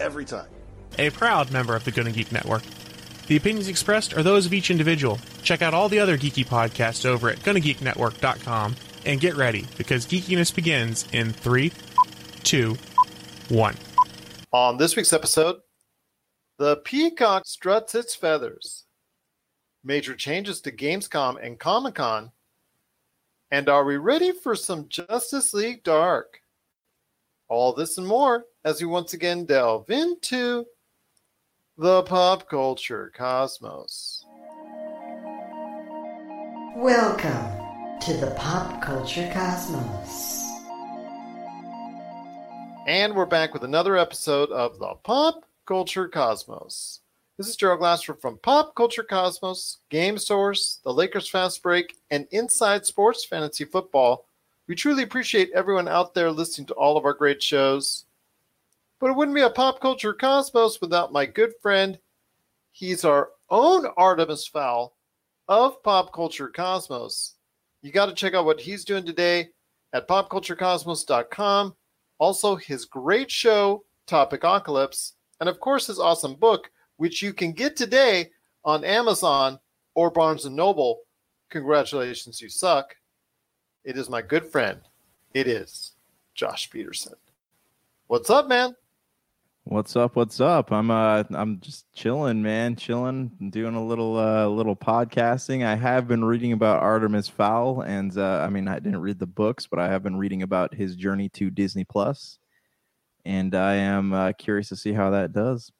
every time. A proud member of the Gonna Geek Network. The opinions expressed are those of each individual. Check out all the other geeky podcasts over at GonnaGeekNetwork.com and get ready because geekiness begins in three, two, one. On this week's episode, the peacock struts its feathers. Major changes to Gamescom and Comic Con. And are we ready for some Justice League Dark? All this and more as we once again delve into the pop culture cosmos. Welcome to the Pop Culture Cosmos. And we're back with another episode of the Pop Culture Cosmos. This is Gerald Glasser from Pop Culture Cosmos, Game Source, the Lakers Fast Break, and Inside Sports Fantasy Football. We truly appreciate everyone out there listening to all of our great shows. But it wouldn't be a Pop Culture Cosmos without my good friend. He's our own Artemis Fowl of Pop Culture Cosmos. You got to check out what he's doing today at popculturecosmos.com. Also, his great show, Topic Ocalypse, and of course, his awesome book, which you can get today on Amazon or Barnes and Noble. Congratulations, you suck. It is my good friend. It is Josh Peterson. What's up, man? What's up? What's up? I'm uh I'm just chilling, man, chilling, doing a little uh little podcasting. I have been reading about Artemis Fowl, and uh, I mean I didn't read the books, but I have been reading about his journey to Disney Plus, and I am uh, curious to see how that does.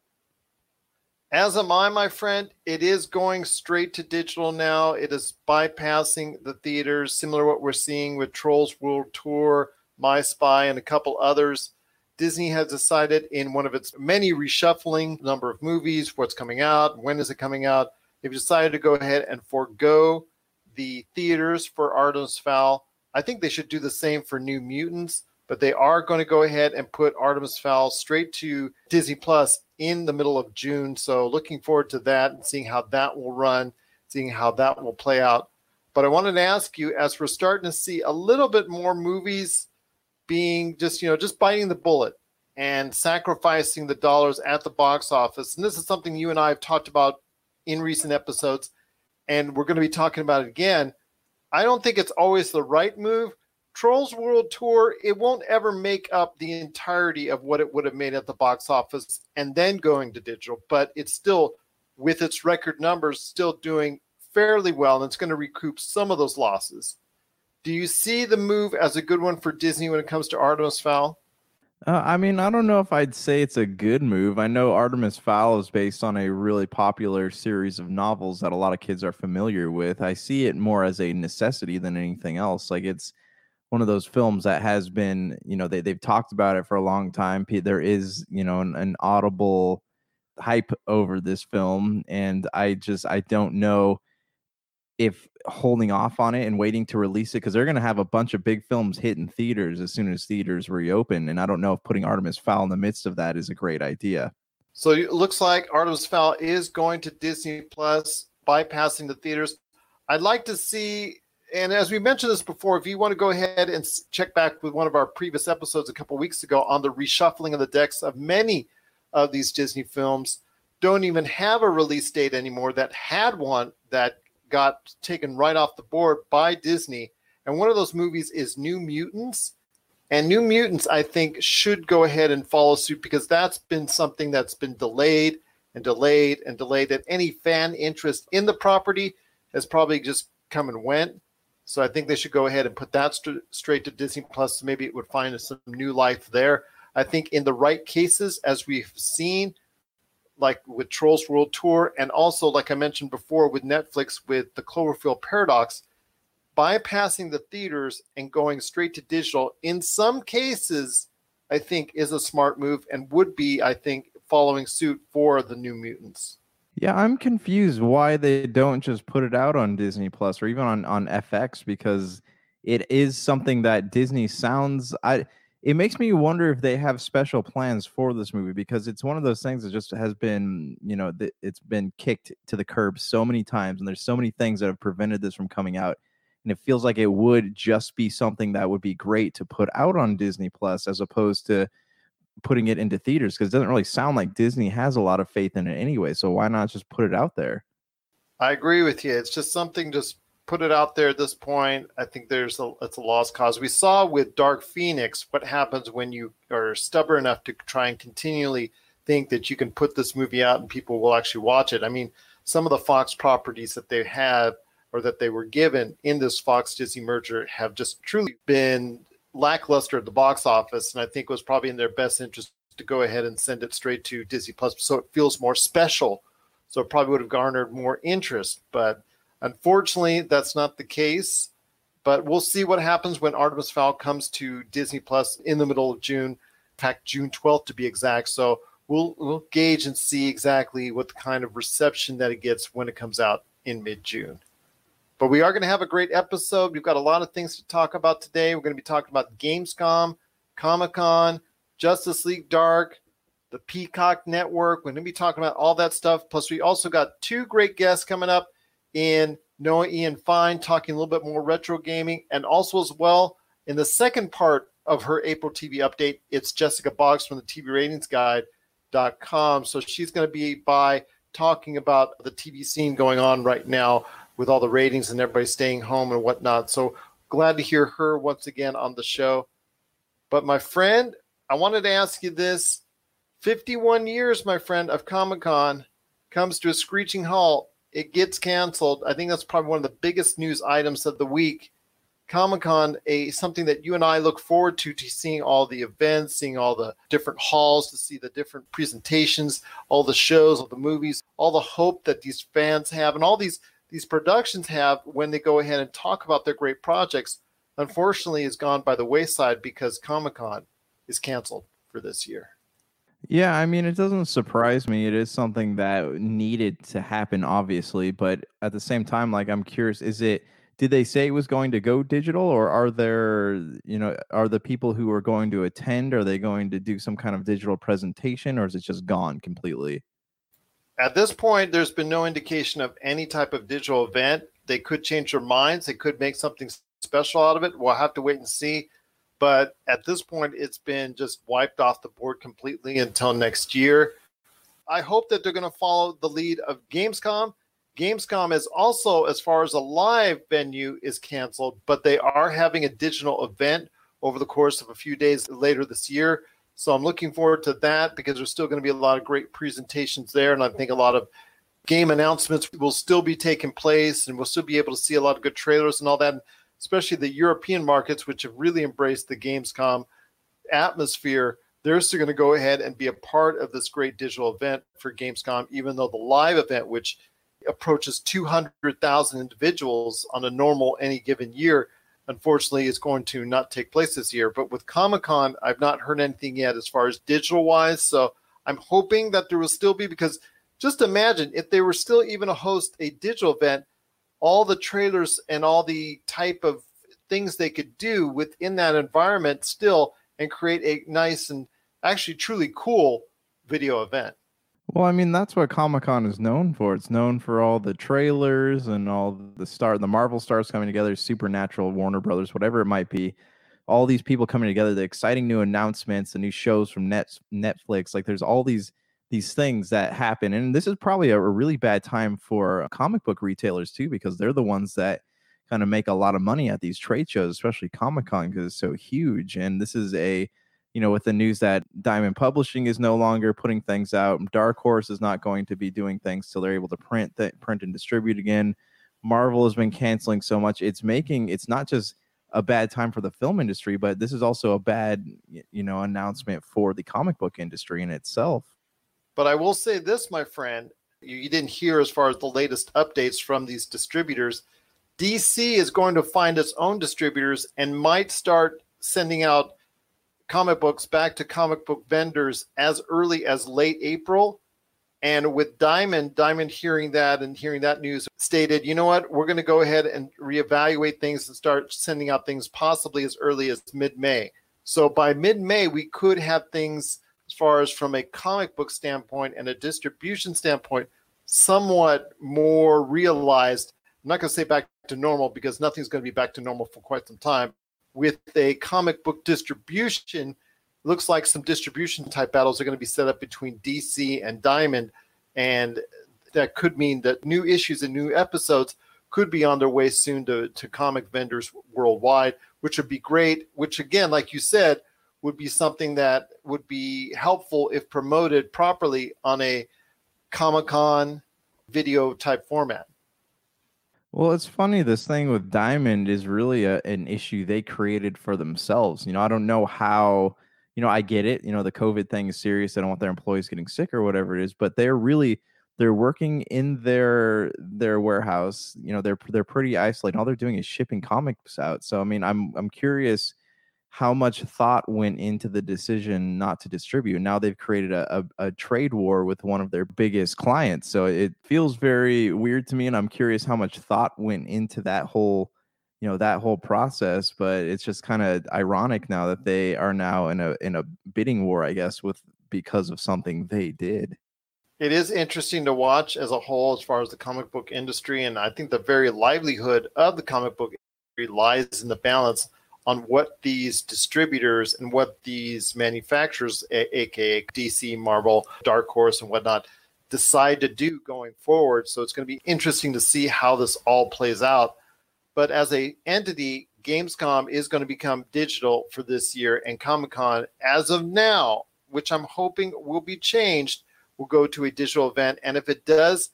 As am I, my friend. It is going straight to digital now. It is bypassing the theaters, similar to what we're seeing with Trolls World Tour, My Spy, and a couple others. Disney has decided in one of its many reshuffling number of movies, what's coming out, when is it coming out. They've decided to go ahead and forego the theaters for Artemis Fowl. I think they should do the same for New Mutants, but they are going to go ahead and put Artemis Fowl straight to Disney Plus in the middle of June. So looking forward to that and seeing how that will run, seeing how that will play out. But I wanted to ask you, as we're starting to see a little bit more movies being just you know just biting the bullet and sacrificing the dollars at the box office and this is something you and i have talked about in recent episodes and we're going to be talking about it again i don't think it's always the right move trolls world tour it won't ever make up the entirety of what it would have made at the box office and then going to digital but it's still with its record numbers still doing fairly well and it's going to recoup some of those losses do you see the move as a good one for Disney when it comes to Artemis Fowl? Uh, I mean, I don't know if I'd say it's a good move. I know Artemis Fowl is based on a really popular series of novels that a lot of kids are familiar with. I see it more as a necessity than anything else. Like it's one of those films that has been, you know, they, they've talked about it for a long time. There is, you know, an, an audible hype over this film. And I just, I don't know if holding off on it and waiting to release it because they're going to have a bunch of big films hit in theaters as soon as theaters reopen. And I don't know if putting Artemis Fowl in the midst of that is a great idea. So it looks like Artemis Fowl is going to Disney Plus, bypassing the theaters. I'd like to see, and as we mentioned this before, if you want to go ahead and check back with one of our previous episodes a couple weeks ago on the reshuffling of the decks of many of these Disney films, don't even have a release date anymore that had one that got taken right off the board by Disney. And one of those movies is New Mutants. And New Mutants, I think, should go ahead and follow suit because that's been something that's been delayed and delayed and delayed. That any fan interest in the property has probably just come and went. So I think they should go ahead and put that st- straight to Disney Plus. So Maybe it would find some new life there. I think in the right cases, as we've seen, like with Trolls World Tour, and also, like I mentioned before, with Netflix with the Cloverfield Paradox, bypassing the theaters and going straight to digital, in some cases, I think is a smart move and would be, I think, following suit for the New Mutants. Yeah, I'm confused why they don't just put it out on Disney Plus or even on on FX because it is something that Disney sounds I it makes me wonder if they have special plans for this movie because it's one of those things that just has been, you know, th- it's been kicked to the curb so many times and there's so many things that have prevented this from coming out. And it feels like it would just be something that would be great to put out on Disney Plus as opposed to putting it into theaters because it doesn't really sound like Disney has a lot of faith in it anyway. So why not just put it out there? I agree with you. It's just something just put it out there at this point. I think there's a it's a lost cause. We saw with Dark Phoenix what happens when you are stubborn enough to try and continually think that you can put this movie out and people will actually watch it. I mean, some of the Fox properties that they have or that they were given in this Fox Disney merger have just truly been lackluster at the box office, and I think it was probably in their best interest to go ahead and send it straight to Disney Plus, so it feels more special. So it probably would have garnered more interest, but unfortunately, that's not the case. But we'll see what happens when Artemis Fowl comes to Disney Plus in the middle of June, in fact, June 12th to be exact. So we'll we'll gauge and see exactly what the kind of reception that it gets when it comes out in mid June. But we are going to have a great episode. We've got a lot of things to talk about today. We're going to be talking about Gamescom, Comic Con, Justice League Dark, the Peacock Network. We're going to be talking about all that stuff. Plus, we also got two great guests coming up in Noah Ian Fine talking a little bit more retro gaming. And also, as well, in the second part of her April TV update, it's Jessica Boggs from the TV Ratings Guide.com. So she's going to be by talking about the TV scene going on right now with all the ratings and everybody staying home and whatnot. So glad to hear her once again on the show. But my friend, I wanted to ask you this 51 years, my friend, of Comic Con comes to a screeching halt. It gets canceled. I think that's probably one of the biggest news items of the week. Comic Con, a something that you and I look forward to, to seeing all the events, seeing all the different halls, to see the different presentations, all the shows, all the movies, all the hope that these fans have, and all these these productions have when they go ahead and talk about their great projects, unfortunately, has gone by the wayside because Comic Con is canceled for this year. Yeah, I mean, it doesn't surprise me. It is something that needed to happen, obviously. But at the same time, like, I'm curious, is it, did they say it was going to go digital or are there, you know, are the people who are going to attend, are they going to do some kind of digital presentation or is it just gone completely? At this point, there's been no indication of any type of digital event. They could change their minds. They could make something special out of it. We'll have to wait and see. But at this point, it's been just wiped off the board completely until next year. I hope that they're going to follow the lead of Gamescom. Gamescom is also, as far as a live venue, is canceled, but they are having a digital event over the course of a few days later this year. So I'm looking forward to that because there's still going to be a lot of great presentations there. And I think a lot of game announcements will still be taking place and we'll still be able to see a lot of good trailers and all that, especially the European markets, which have really embraced the Gamescom atmosphere. They're still going to go ahead and be a part of this great digital event for Gamescom, even though the live event, which approaches 200,000 individuals on a normal any given year, unfortunately is going to not take place this year. But with Comic Con, I've not heard anything yet as far as digital wise. So I'm hoping that there will still be because just imagine if they were still even to host a digital event, all the trailers and all the type of things they could do within that environment still and create a nice and actually truly cool video event. Well, I mean, that's what Comic Con is known for. It's known for all the trailers and all the star, the Marvel stars coming together, Supernatural, Warner Brothers, whatever it might be. All these people coming together, the exciting new announcements, the new shows from Net Netflix. Like, there's all these these things that happen, and this is probably a, a really bad time for comic book retailers too, because they're the ones that kind of make a lot of money at these trade shows, especially Comic Con, because it's so huge. And this is a you know, with the news that Diamond Publishing is no longer putting things out, Dark Horse is not going to be doing things till they're able to print that print and distribute again. Marvel has been canceling so much; it's making it's not just a bad time for the film industry, but this is also a bad, you know, announcement for the comic book industry in itself. But I will say this, my friend, you, you didn't hear as far as the latest updates from these distributors. DC is going to find its own distributors and might start sending out comic books back to comic book vendors as early as late April. And with Diamond, Diamond hearing that and hearing that news stated, you know what, we're going to go ahead and reevaluate things and start sending out things possibly as early as mid May. So by mid May, we could have things as far as from a comic book standpoint and a distribution standpoint, somewhat more realized. I'm not going to say back to normal because nothing's going to be back to normal for quite some time. With a comic book distribution, looks like some distribution type battles are going to be set up between DC and Diamond, and that could mean that new issues and new episodes could be on their way soon to, to comic vendors worldwide, which would be great. Which, again, like you said, would be something that would be helpful if promoted properly on a Comic Con video type format. Well, it's funny. This thing with Diamond is really a, an issue they created for themselves. You know, I don't know how, you know, I get it. You know, the COVID thing is serious. They don't want their employees getting sick or whatever it is, but they're really they're working in their their warehouse. You know, they're they're pretty isolated. All they're doing is shipping comics out. So I mean, I'm I'm curious how much thought went into the decision not to distribute. Now they've created a, a, a, trade war with one of their biggest clients. So it feels very weird to me. And I'm curious how much thought went into that whole, you know, that whole process. But it's just kind of ironic now that they are now in a in a bidding war, I guess, with because of something they did. It is interesting to watch as a whole as far as the comic book industry. And I think the very livelihood of the comic book industry lies in the balance on what these distributors and what these manufacturers, a- aka DC, Marvel, Dark Horse, and whatnot, decide to do going forward. So it's going to be interesting to see how this all plays out. But as a entity, Gamescom is going to become digital for this year, and Comic Con, as of now, which I'm hoping will be changed, will go to a digital event. And if it does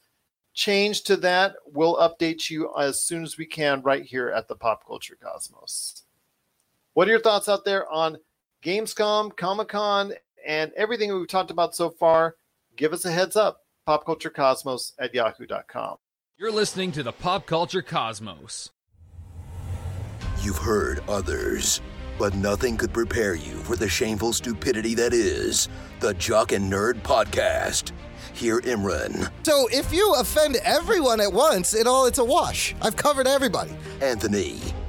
change to that, we'll update you as soon as we can right here at the Pop Culture Cosmos. What are your thoughts out there on Gamescom, Comic Con, and everything we've talked about so far? Give us a heads up. PopCultureCosmos at yahoo.com. You're listening to the Pop Culture Cosmos. You've heard others, but nothing could prepare you for the shameful stupidity that is the Jock and Nerd Podcast. Hear Imran. So if you offend everyone at once, it all it's a wash. I've covered everybody. Anthony.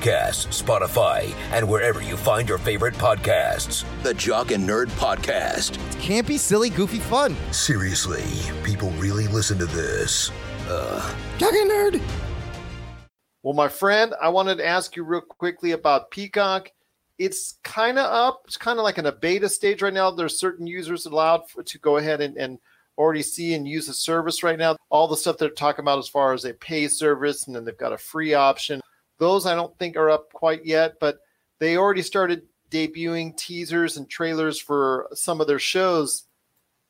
Spotify, and wherever you find your favorite podcasts. The Jock and Nerd Podcast. It can't be silly, goofy fun. Seriously, people really listen to this. Uh. Jock and Nerd. Well, my friend, I wanted to ask you real quickly about Peacock. It's kind of up. It's kind of like in a beta stage right now. There's certain users allowed for, to go ahead and, and already see and use the service right now. All the stuff they're talking about as far as a pay service, and then they've got a free option. Those I don't think are up quite yet, but they already started debuting teasers and trailers for some of their shows.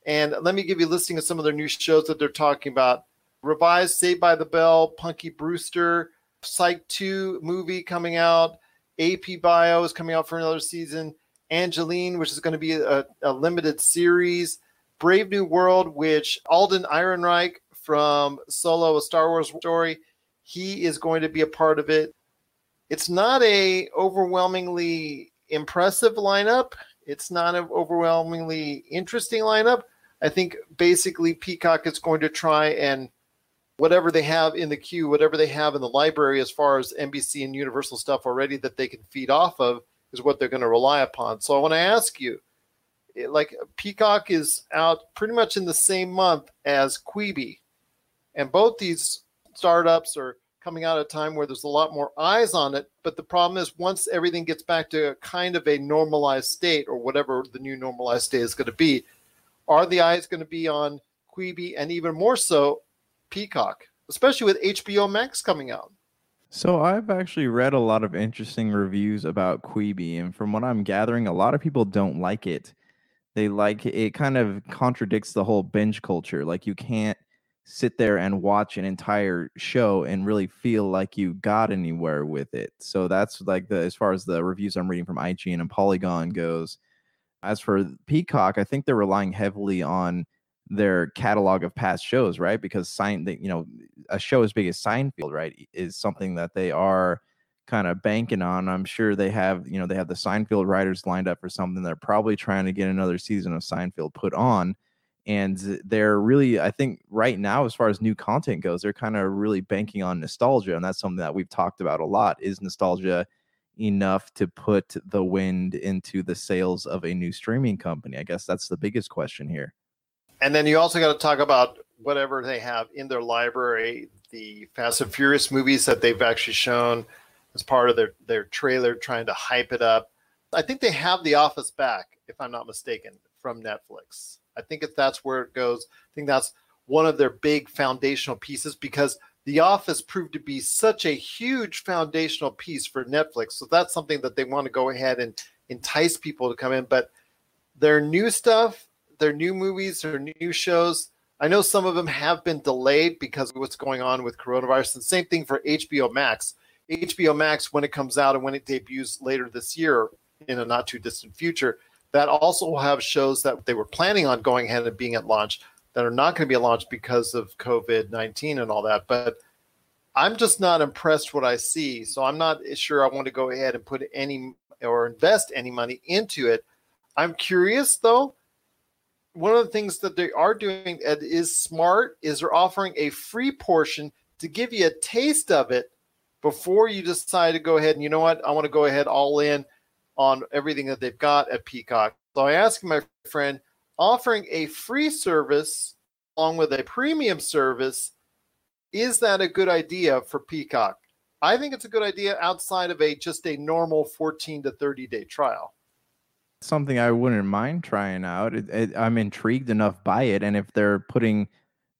And let me give you a listing of some of their new shows that they're talking about. Revised Saved by the Bell, Punky Brewster, Psych 2 movie coming out. AP Bio is coming out for another season. Angelyne, which is going to be a, a limited series. Brave New World, which Alden Ehrenreich from Solo, a Star Wars story, he is going to be a part of it. It's not a overwhelmingly impressive lineup. It's not an overwhelmingly interesting lineup. I think basically Peacock is going to try and whatever they have in the queue, whatever they have in the library as far as NBC and Universal stuff already that they can feed off of is what they're going to rely upon. So I want to ask you, eh, like Peacock is out pretty much in the same month as Quibi, and both these startups are coming out at a time where there's a lot more eyes on it. But the problem is once everything gets back to kind of a normalized state or whatever the new normalized state is going to be, are the eyes going to be on Quibi and even more so Peacock, especially with HBO Max coming out. So I've actually read a lot of interesting reviews about Quibi, and from what I'm gathering, a lot of people don't like it. They like it kind of contradicts the whole binge culture. Like you can't sit there and watch an entire show and really feel like you got anywhere with it. So that's like the as far as the reviews I'm reading from IGN and Polygon goes. As for Peacock, I think they're relying heavily on their catalog of past shows, right? Because sign that you know, a show as big as Seinfeld, right, is something that they are kind of banking on. I'm sure they have, you know, they have the Seinfeld writers lined up for something. They're probably trying to get another season of Seinfeld put on. And they're really, I think, right now, as far as new content goes, they're kind of really banking on nostalgia. And that's something that we've talked about a lot. Is nostalgia enough to put the wind into the sails of a new streaming company? I guess that's the biggest question here. And then you also got to talk about whatever they have in their library, the Fast and Furious movies that they've actually shown as part of their, their trailer, trying to hype it up. I think they have The Office back, if I'm not mistaken, from Netflix. I think if that's where it goes, I think that's one of their big foundational pieces because The Office proved to be such a huge foundational piece for Netflix. So that's something that they want to go ahead and entice people to come in. But their new stuff, their new movies, their new shows, I know some of them have been delayed because of what's going on with coronavirus. And same thing for HBO Max. HBO Max, when it comes out and when it debuts later this year in a not too distant future, that also will have shows that they were planning on going ahead and being at launch that are not going to be at launch because of COVID 19 and all that. But I'm just not impressed what I see. So I'm not sure I want to go ahead and put any or invest any money into it. I'm curious though. One of the things that they are doing that is smart is they're offering a free portion to give you a taste of it before you decide to go ahead and you know what I want to go ahead all in on everything that they've got at Peacock. So I asked my friend, offering a free service along with a premium service, is that a good idea for Peacock? I think it's a good idea outside of a just a normal 14 to 30 day trial. Something I wouldn't mind trying out. It, it, I'm intrigued enough by it, and if they're putting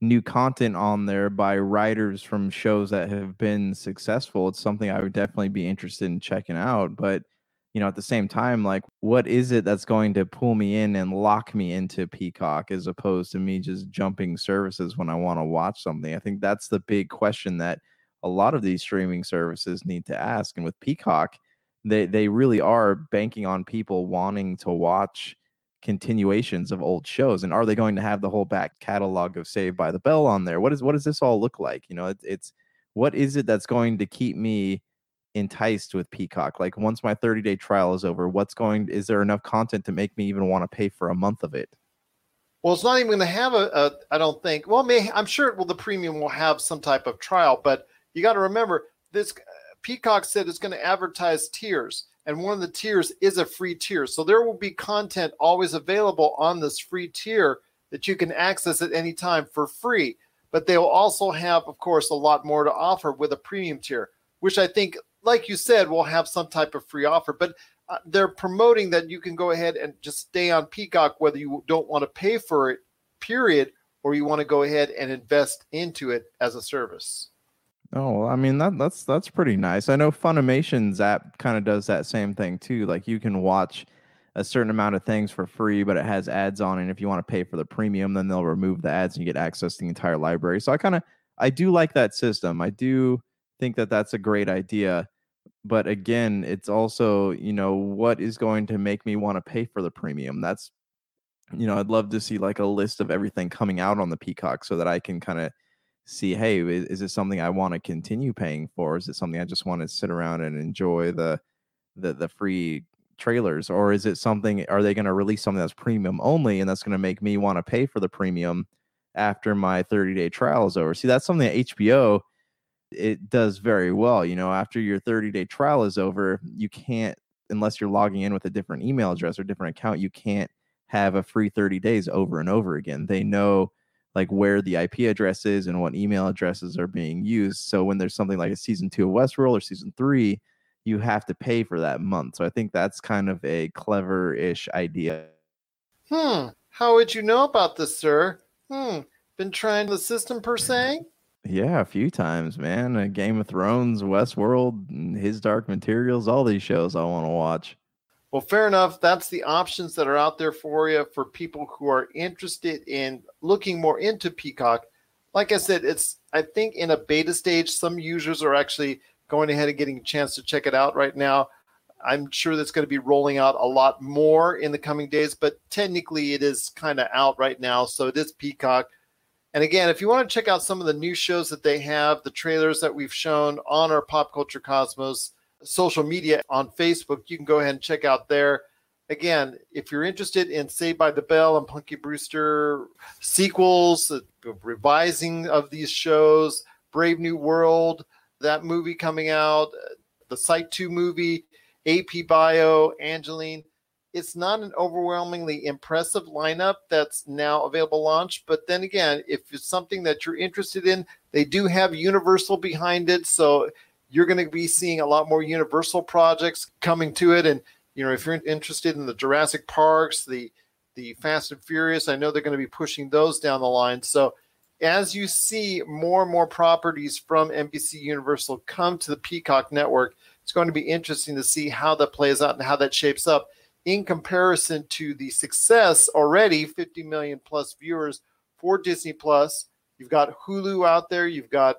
new content on there by writers from shows that have been successful, it's something I would definitely be interested in checking out. But you know, at the same time, like, what is it that's going to pull me in and lock me into Peacock as opposed to me just jumping services when I want to watch something? I think that's the big question that a lot of these streaming services need to ask. And with Peacock, they they really are banking on people wanting to watch continuations of old shows and are they going to have the whole back catalog of saved by the bell on there what is what does this all look like you know it, it's what is it that's going to keep me enticed with peacock like once my 30 day trial is over what's going is there enough content to make me even want to pay for a month of it well it's not even going to have a, a i don't think well may i'm sure well the premium will have some type of trial but you got to remember this peacock said it's going to advertise tiers and one of the tiers is a free tier. So there will be content always available on this free tier that you can access at any time for free. But they'll also have, of course, a lot more to offer with a premium tier, which I think, like you said, we'll have some type of free offer. But uh, they're promoting that you can go ahead and just stay on Peacock whether you don't want to pay for it, period, or you want to go ahead and invest into it as a service. Oh, I mean that that's that's pretty nice. I know Funimation's app kind of does that same thing too. Like you can watch a certain amount of things for free, but it has ads on. And if you want to pay for the premium, then they'll remove the ads and you get access to the entire library. So I kind of I do like that system. I do think that that's a great idea. But again, it's also, you know, what is going to make me want to pay for the premium? That's you know, I'd love to see like a list of everything coming out on the Peacock so that I can kind of see hey is, is it something i want to continue paying for is it something i just want to sit around and enjoy the the the free trailers or is it something are they going to release something that's premium only and that's going to make me want to pay for the premium after my 30 day trial is over see that's something that hbo it does very well you know after your 30 day trial is over you can't unless you're logging in with a different email address or different account you can't have a free 30 days over and over again they know like where the IP address is and what email addresses are being used. So when there's something like a season two of Westworld or season three, you have to pay for that month. So I think that's kind of a clever ish idea. Hmm. How would you know about this, sir? Hmm. Been trying the system per se? Yeah, a few times, man. Uh, Game of Thrones, Westworld, and His Dark Materials, all these shows I want to watch. Well, fair enough. That's the options that are out there for you for people who are interested in looking more into Peacock. Like I said, it's I think in a beta stage, some users are actually going ahead and getting a chance to check it out right now. I'm sure that's going to be rolling out a lot more in the coming days, but technically it is kind of out right now. So it is Peacock. And again, if you want to check out some of the new shows that they have, the trailers that we've shown on our Pop Culture Cosmos social media on Facebook, you can go ahead and check out there. Again, if you're interested in Saved by the Bell and Punky Brewster sequels, revising of these shows, Brave New World, that movie coming out, uh, the Psych 2 movie, AP Bio, Angelyne. It's not an overwhelmingly impressive lineup that's now available launch, but then again, if it's something that you're interested in, they do have Universal behind it, so you're going to be seeing a lot more Universal projects coming to it. And you know, if you're interested in the Jurassic Parks, the the Fast and Furious, I know they're going to be pushing those down the line. So as you see more and more properties from NBC Universal come to the Peacock network, it's going to be interesting to see how that plays out and how that shapes up in comparison to the success already 50 million plus viewers for Disney Plus. You've got Hulu out there, you've got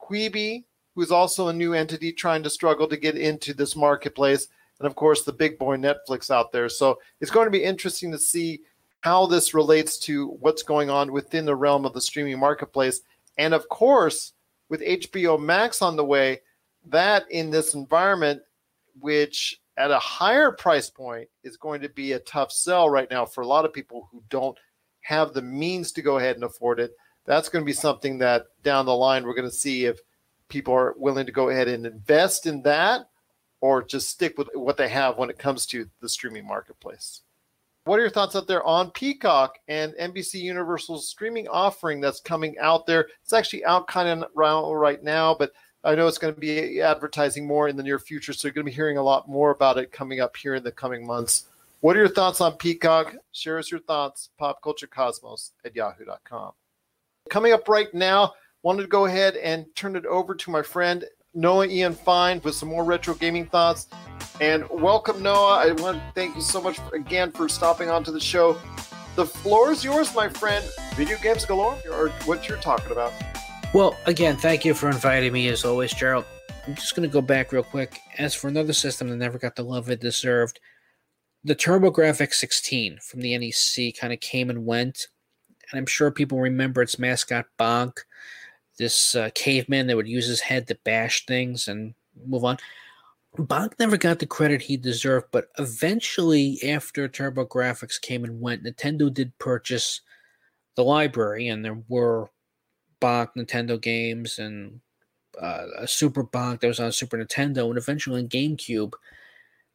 Quibi, who's also a new entity trying to struggle to get into this marketplace, and of course the big boy Netflix out there. So it's going to be interesting to see how this relates to what's going on within the realm of the streaming marketplace. And of course, with HBO Max on the way, that in this environment, which at a higher price point is going to be a tough sell right now for a lot of people who don't have the means to go ahead and afford it. That's going to be something that down the line we're going to see if people are willing to go ahead and invest in that or just stick with what they have when it comes to the streaming marketplace. What are your thoughts out there on Peacock and NBC Universal's streaming offering that's coming out there? It's actually out kind of right now, but I know it's going to be advertising more in the near future, so you're going to be hearing a lot more about it coming up here in the coming months. What are your thoughts on Peacock? Share us your thoughts, popculturecosmos at yahoo.com. Coming up right now, wanted to go ahead and turn it over to my friend Noah Ian Fine with some more retro gaming thoughts. And welcome, Noah. I want to thank you so much again for stopping onto the show. The floor is yours, my friend. Video games galore, or what you're talking about. Well, again, thank you for inviting me as always, Gerald. I'm just going to go back real quick. As for another system that never got the love it deserved, the TurboGrafx 16 from the NEC kind of came and went. And I'm sure people remember its mascot, Bonk, this uh, caveman that would use his head to bash things and move on. Bonk never got the credit he deserved, but eventually, after TurboGrafx came and went, Nintendo did purchase the library, and there were Bonk Nintendo games and uh, a Super Bonk that was on Super Nintendo and eventually on GameCube.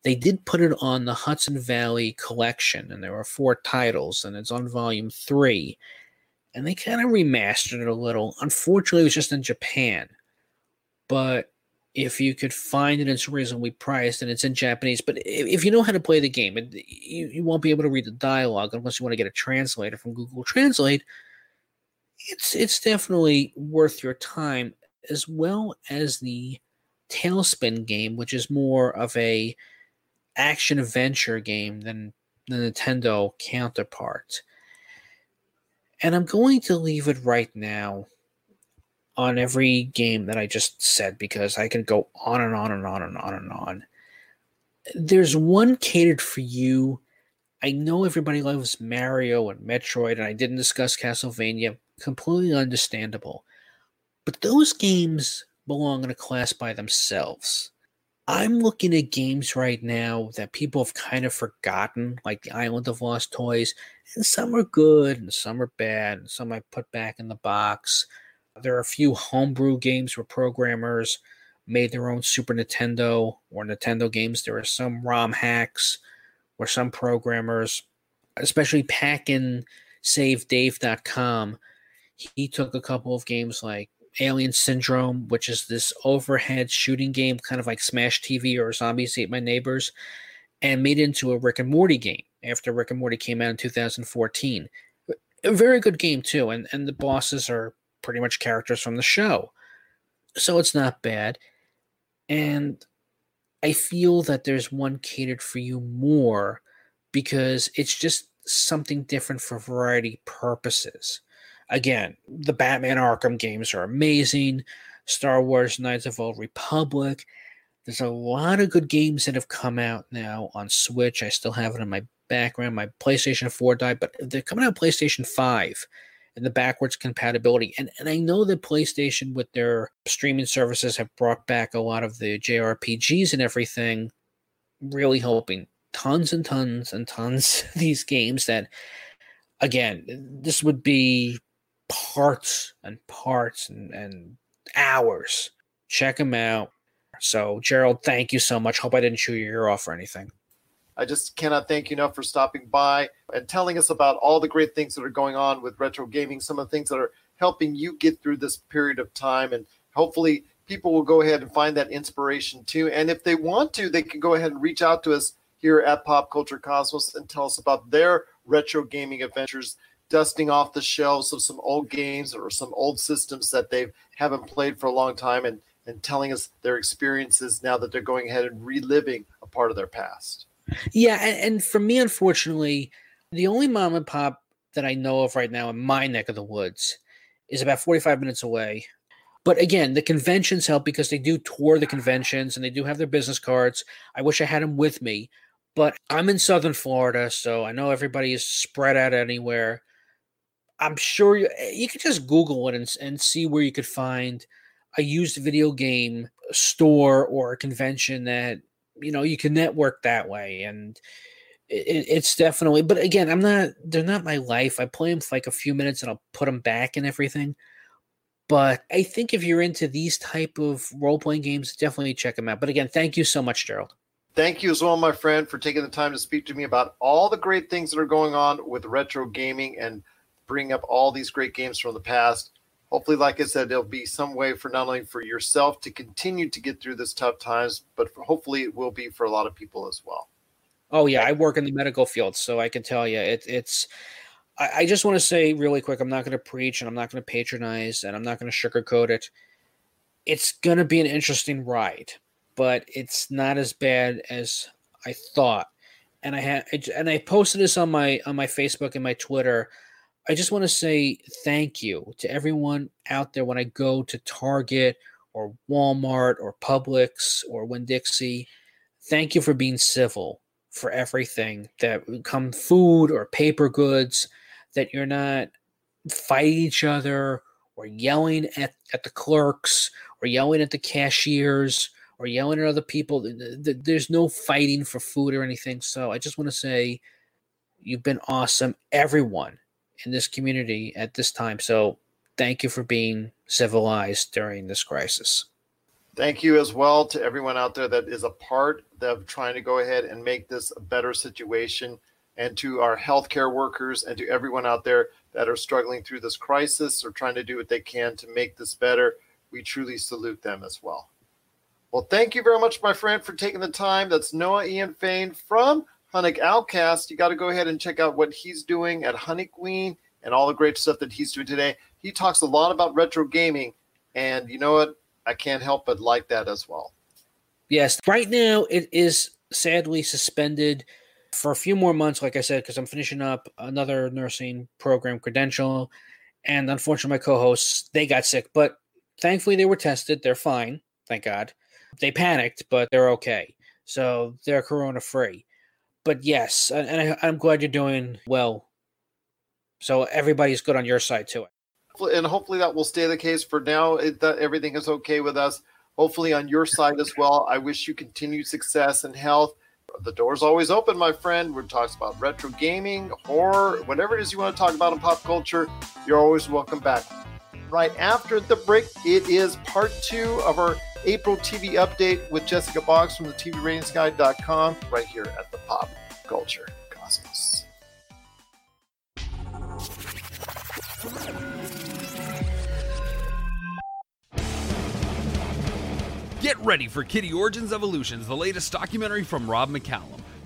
They did put it on the Hudson Valley collection, and there were four titles, and it's on volume three. And they kind of remastered it a little. Unfortunately, it was just in Japan. But if you could find it, it's reasonably priced and it's in Japanese. But if you know how to play the game, you, you won't be able to read the dialogue unless you want to get a translator from Google Translate it's it's definitely worth your time as well as the TaleSpin game, which is more of a action adventure game than the Nintendo counterpart. And I'm going to leave it right now on every game that I just said because I can go on and on and on and on and on. There's one catered for you. I know everybody loves Mario and Metroid, and I didn't discuss Castlevania completely understandable. But those games belong in a class by themselves. I'm looking at games right now that people have kind of forgotten, like the Island of Lost Toys, and some are good and some are bad, and some I put back in the box. There are a few homebrew games where programmers made their own Super Nintendo or Nintendo games. There are some ROM hacks where some programmers, especially Packin SaveDave.com, he took a couple of games like Alien Syndrome, which is this overhead shooting game, kind of like Smash TV or Zombies Ate My Neighbors, and made it into a Rick and Morty game after Rick and Morty came out in 2014. A very good game too, and, and the bosses are pretty much characters from the show. So it's not bad. And I feel that there's one catered for you more because it's just something different for variety purposes. Again, the Batman Arkham games are amazing. Star Wars Knights of Old Republic. There's a lot of good games that have come out now on Switch. I still have it in my background. My PlayStation 4 died, but they're coming out PlayStation 5 and the backwards compatibility. And and I know that PlayStation with their streaming services have brought back a lot of the JRPGs and everything, really hoping tons and tons and tons of these games that again, this would be parts and parts and, and hours. Check them out. So, Gerald, thank you so much. Hope I didn't chew your ear off or anything. I just cannot thank you enough for stopping by and telling us about all the great things that are going on with retro gaming, some of the things that are helping you get through this period of time. And hopefully, people will go ahead and find that inspiration too. And if they want to, they can go ahead and reach out to us here at Pop Culture Cosmos and tell us about their retro gaming adventures, dusting off the shelves of some old games or some old systems that they haven't played for a long time and, and telling us their experiences now that they're going ahead and reliving a part of their past. Yeah, and, and for me, unfortunately, the only mom and pop that I know of right now in my neck of the woods is about 45 minutes away. But again, the conventions help because they do tour the conventions and they do have their business cards. I wish I had them with me, but I'm in Southern Florida, so I know everybody is spread out anywhere. I'm sure you, eh, you could just Google it and, and see where you could find a used video game store or a convention that you know you can network that way and it, it's definitely but again i'm not they're not my life i play them for like a few minutes and i'll put them back and everything but i think if you're into these type of role-playing games definitely check them out but again thank you so much gerald. Thank you as well, my friend, for taking the time to speak to me about all the great things that are going on with retro gaming and bring up all these great games from the past. Hopefully, like I said, there'll be some way for not only for yourself to continue to get through this tough times, but hopefully it will be for a lot of people as well. Oh yeah, I work in the medical field, so I can tell you it, it's. I, I just want to say really quick, I'm not going to preach and I'm not going to patronize and I'm not going to sugarcoat it. It's going to be an interesting ride, but it's not as bad as I thought. And I had and I posted this on my on my Facebook and my Twitter. I just want to say thank you to everyone out there when I go to Target or Walmart or Publix or Winn Dixie. Thank you for being civil for everything that come food or paper goods, that you're not fighting each other or yelling at, at the clerks or yelling at the cashiers or yelling at other people. There's no fighting for food or anything. So I just want to say you've been awesome, everyone in this community at this time. So thank you for being civilized during this crisis. Thank you as well to everyone out there that is a part of trying to go ahead and make this a better situation, and to our healthcare workers and to everyone out there that are struggling through this crisis or trying to do what they can to make this better. We truly salute them as well. Well, thank you very much, my friend, for taking the time. That's Noah Ian Fain from Hunnic Outcast. You got to go ahead and check out what he's doing at Honey Queen and all the great stuff that he's doing today. He talks a lot about retro gaming, and you know what? I can't help but like that as well. Yes, right now it is sadly suspended for a few more months, like I said, because I'm finishing up another nursing program credential. And unfortunately, my co hosts, they got sick, but thankfully they were tested. They're fine. Thank God. They panicked, but they're okay. So they're corona free. But yes, and I, I'm glad you're doing well. So everybody's good on your side too. And hopefully that will stay the case for now. It, that everything is okay with us. Hopefully on your side as well. I wish you continued success and health. The door's always open, my friend. We're talking about retro gaming, horror, whatever it is you want to talk about in pop culture. You're always welcome back. Right after the break, it is part two of our April TV update with Jessica Boggs from the TVRatingsGuide.com right here at the Pop Culture Cosmos. Get ready for Kittie Origins Evolutions, the latest documentary from Rob McCallum.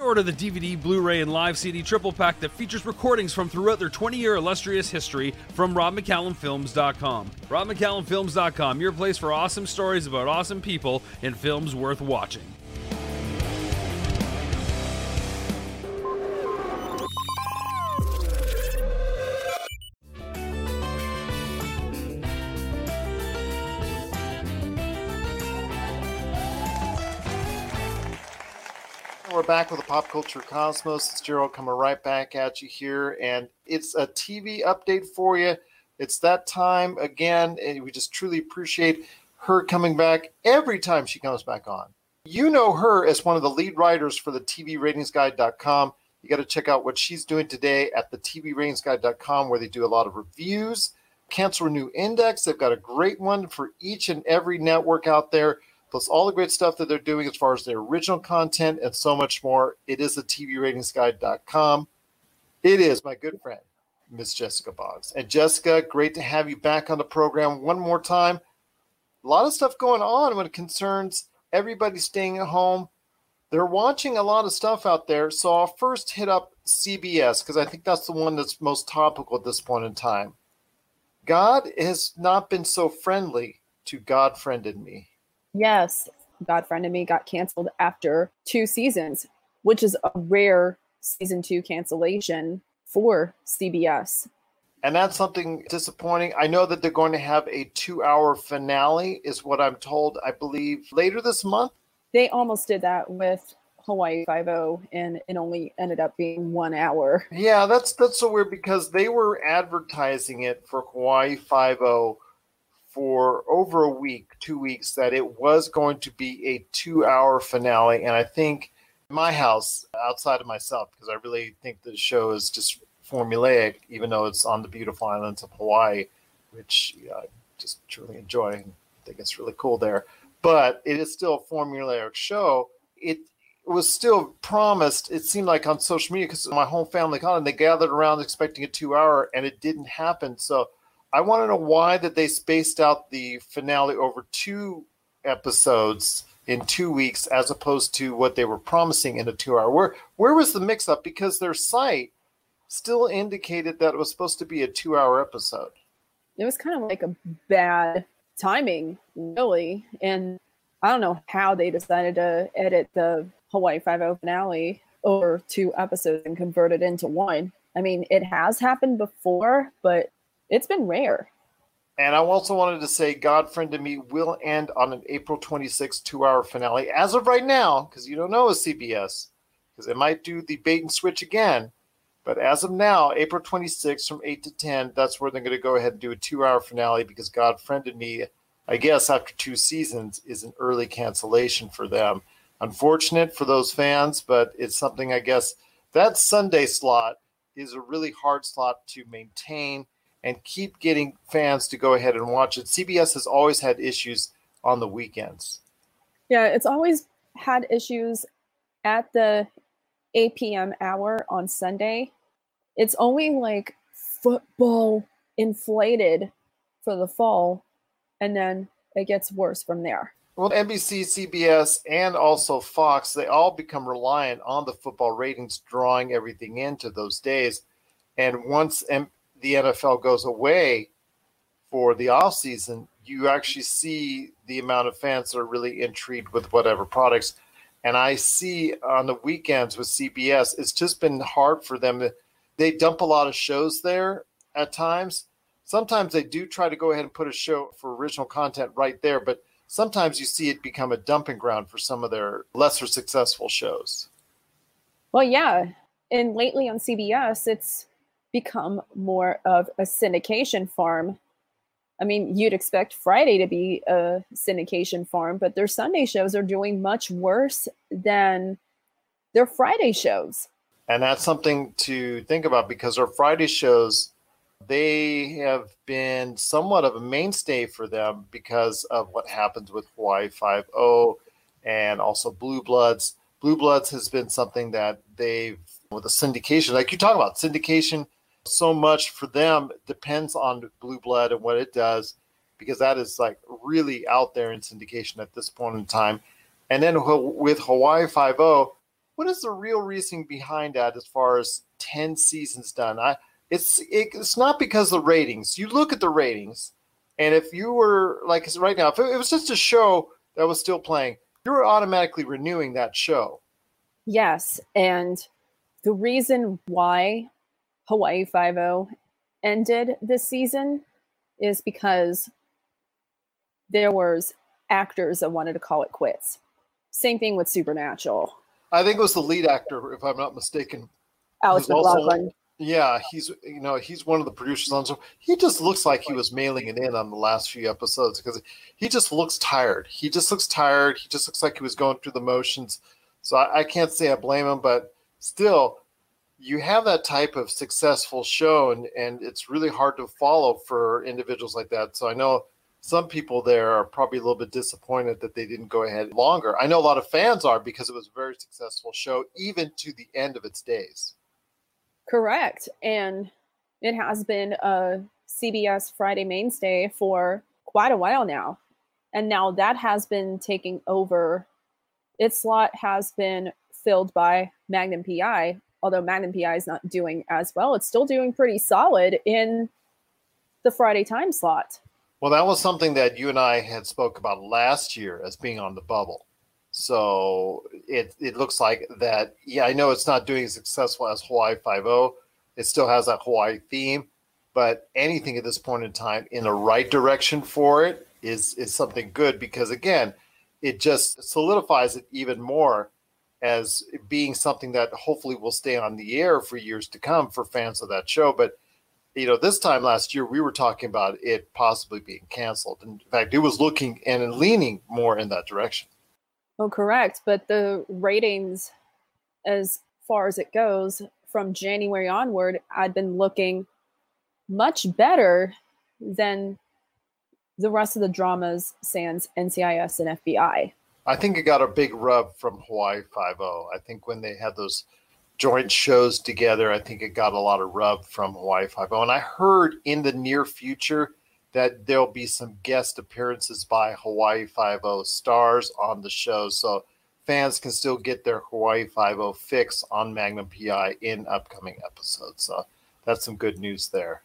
Order the DVD, Blu ray, and live CD triple pack that features recordings from throughout their 20 year illustrious history from RobMcCallumFilms.com. RobMcCallumFilms.com, your place for awesome stories about awesome people and films worth watching. We're back with the Pop Culture Cosmos. It's Gerald coming right back at you here, and it's a TV update for you. It's that time again, and we just truly appreciate her coming back every time she comes back on. You know her as one of the lead writers for the TVRatingsGuide.com. You got to check out what she's doing today at the TVRatingsGuide.com, where they do a lot of reviews. Cancel Renew Index, they've got a great one for each and every network out there plus all the great stuff that they're doing as far as their original content and so much more. It is the TVRatingsGuide.com. It is my good friend, Miss Jessica Boggs. And Jessica, great to have you back on the program one more time. A lot of stuff going on when it concerns everybody staying at home. They're watching a lot of stuff out there. So I'll first hit up CBS because I think that's the one that's most topical at this point in time. God has not been so friendly to God Friended Me. Yes, God Friended Me got canceled after two seasons, which is a rare season two cancellation for CBS. And that's something disappointing. I know that they're going to have a two hour finale, is what I'm told, I believe, later this month. They almost did that with Hawaii Five O, and it only ended up being one hour. Yeah, that's that's so weird because they were advertising it for Hawaii Five O for over a week, two weeks, that it was going to be a two hour finale. And I think my house, outside of myself, because I really think the show is just formulaic, even though it's on the beautiful islands of Hawaii, which I just truly enjoy. I think it's really cool there. But it is still a formulaic show. It was still promised, it seemed like on social media, because my whole family called and they gathered around expecting a two hour, and it didn't happen. So I want to know why that they spaced out the finale over two episodes in two weeks as opposed to what they were promising in a two hour. Where where was the mix up? Because their site still indicated that it was supposed to be a two hour episode. It was kind of like a bad timing, really. And I don't know how they decided to edit the Hawaii Five O finale over two episodes and convert it into one. I mean, it has happened before, but it's been rare. And I also wanted to say God Friended Me will end on an April 26th two hour finale. As of right now, because you don't know a CBS, because it might do the bait and switch again. But as of now, April 26th from 8 to 10, that's where they're going to go ahead and do a two hour finale because God Friended Me, I guess, after two seasons, is an early cancellation for them. Unfortunate for those fans, but it's something I guess that Sunday slot is a really hard slot to maintain and keep getting fans to go ahead and watch it. CBS has always had issues on the weekends. Yeah, it's always had issues at the 8 p.m. hour on Sunday. It's only like football inflated for the fall, and then it gets worse from there. Well, NBC, CBS, and also Fox, they all become reliant on the football ratings, drawing everything into those days. And once M- the NFL goes away for the off season, you actually see the amount of fans that are really intrigued with whatever products. And I see on the weekends with CBS, it's just been hard for them. They dump a lot of shows there at times. Sometimes they do try to go ahead and put a show for original content right there, but sometimes you see it become a dumping ground for some of their lesser successful shows. Well, yeah. And lately on CBS, it's become more of a syndication farm. I mean, you'd expect Friday to be a syndication farm, but their Sunday shows are doing much worse than their Friday shows. And that's something to think about because our Friday shows they have been somewhat of a mainstay for them because of what happens with Hawaii Five O and also Blue Bloods. Blue Bloods has been something that they've with a syndication, like you talk about syndication, so much for them depends on Blue Blood and what it does, because that is like really out there in syndication at this point in time. And then with Hawaii Five O, what is the real reason behind that as far as 10 seasons done? I it's it, it's not because of the ratings. You look at the ratings, and if you were like right now, if it, it was just a show that was still playing, you were automatically renewing that show. Yes, and the reason why Hawaii Five O ended this season is because there was actors that wanted to call it quits. Same thing with Supernatural. I think it was the lead actor, if I'm not mistaken. Alex McLaughlin. Yeah, he's you know he's one of the producers on so he just looks like he was mailing it in on the last few episodes because he just looks tired. He just looks tired. He just looks like he was going through the motions. So I, I can't say I blame him, but still, you have that type of successful show, and and it's really hard to follow for individuals like that. So I know some people there are probably a little bit disappointed that they didn't go ahead longer. I know a lot of fans are because it was a very successful show, even to the end of its days. Correct. And it has been a CBS Friday mainstay for quite a while now. And now that has been taking over. Its slot has been filled by Magnum PI, although Magnum PI is not doing as well. It's still doing pretty solid in the Friday time slot. Well, that was something that you and I had spoke about last year as being on the bubble. So it it looks like that. Yeah, I know it's not doing as successful as Hawaii Five O. It still has that Hawaii theme, but anything at this point in time in the right direction for it is is something good because again, it just solidifies it even more as being something that hopefully will stay on the air for years to come for fans of that show. But you know, this time last year we were talking about it possibly being canceled. In fact, it was looking and leaning more in that direction. Oh, correct. But the ratings, as far as it goes, from January onward, I'd been looking much better than the rest of the dramas, sans NCIS and FBI. I think it got a big rub from Hawaii Five O. I think when they had those joint shows together, I think it got a lot of rub from Hawaii Five O. And I heard in the near future that there'll be some guest appearances by Hawaii Five O stars on the show, so fans can still get their Hawaii Five O fix on Magnum PI in upcoming episodes. So that's some good news there.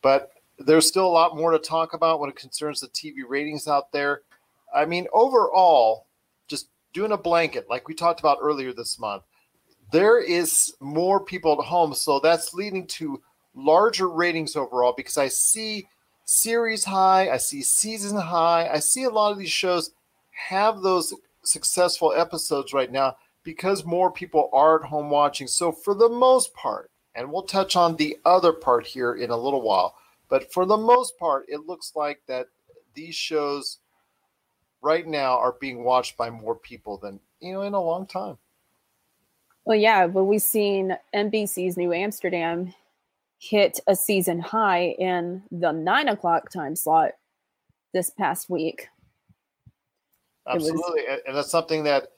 But there's still a lot more to talk about when it concerns the TV ratings out there. I mean, overall, doing a blanket like we talked about earlier this month, there is more people at home, so that's leading to larger ratings overall because I see series high, I see season high. I see a lot of these shows have those successful episodes right now because more people are at home watching. So, for the most part, and we'll touch on the other part here in a little while, but for the most part, it looks like that these shows right now are being watched by more people than you know in a long time. Well, yeah, but we've seen NBC's New Amsterdam hit a season high in the nine o'clock time slot this past week. Absolutely. Was, and that's something that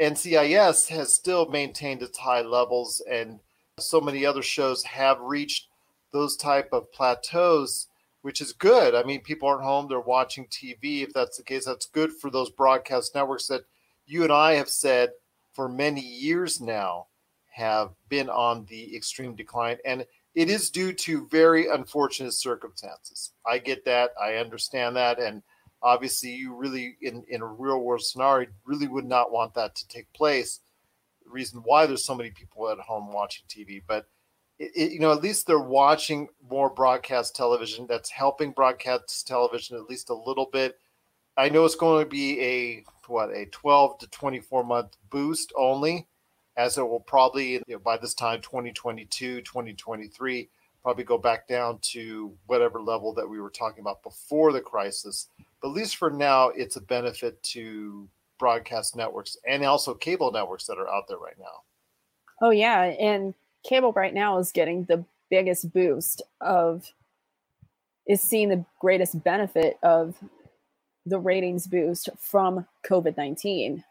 NCIS has still maintained its high levels and so many other shows have reached those type of plateaus which is good. I mean, people aren't home, they're watching TV. If that's the case, that's good for those broadcast networks that you and I have said for many years now have been on the extreme decline. And it is due to very unfortunate circumstances. I get that. I understand that. And obviously, you really, in, in a real world scenario, really would not want that to take place. The reason why there's so many people at home watching TV. But, it, you know, at least they're watching more broadcast television. That's helping broadcast television at least a little bit. I know it's going to be a, what, a 12 to 24 month boost only as it will probably you know, by this time 2022 2023 probably go back down to whatever level that we were talking about before the crisis but at least for now it's a benefit to broadcast networks and also cable networks that are out there right now oh yeah and cable right now is getting the biggest boost of is seeing the greatest benefit of the ratings boost from COVID 19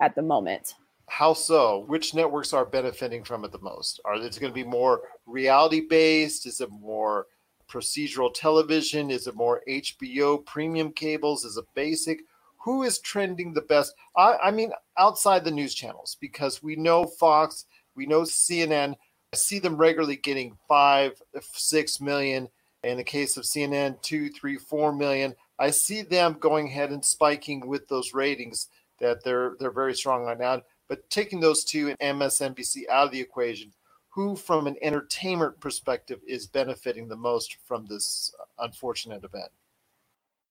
at the moment. How so? Which networks are benefiting from it the most? Are it going to be more reality based? Is it more procedural television? Is it more HBO premium cables? Is it basic? Who is trending the best? I, I mean, outside the news channels, because we know Fox, we know CNN. I see them regularly getting five, six million. In the case of CNN, two, three, four million. I see them going ahead and spiking with those ratings that they're they're very strong right now. But taking those two and MSNBC out of the equation, who from an entertainment perspective is benefiting the most from this unfortunate event?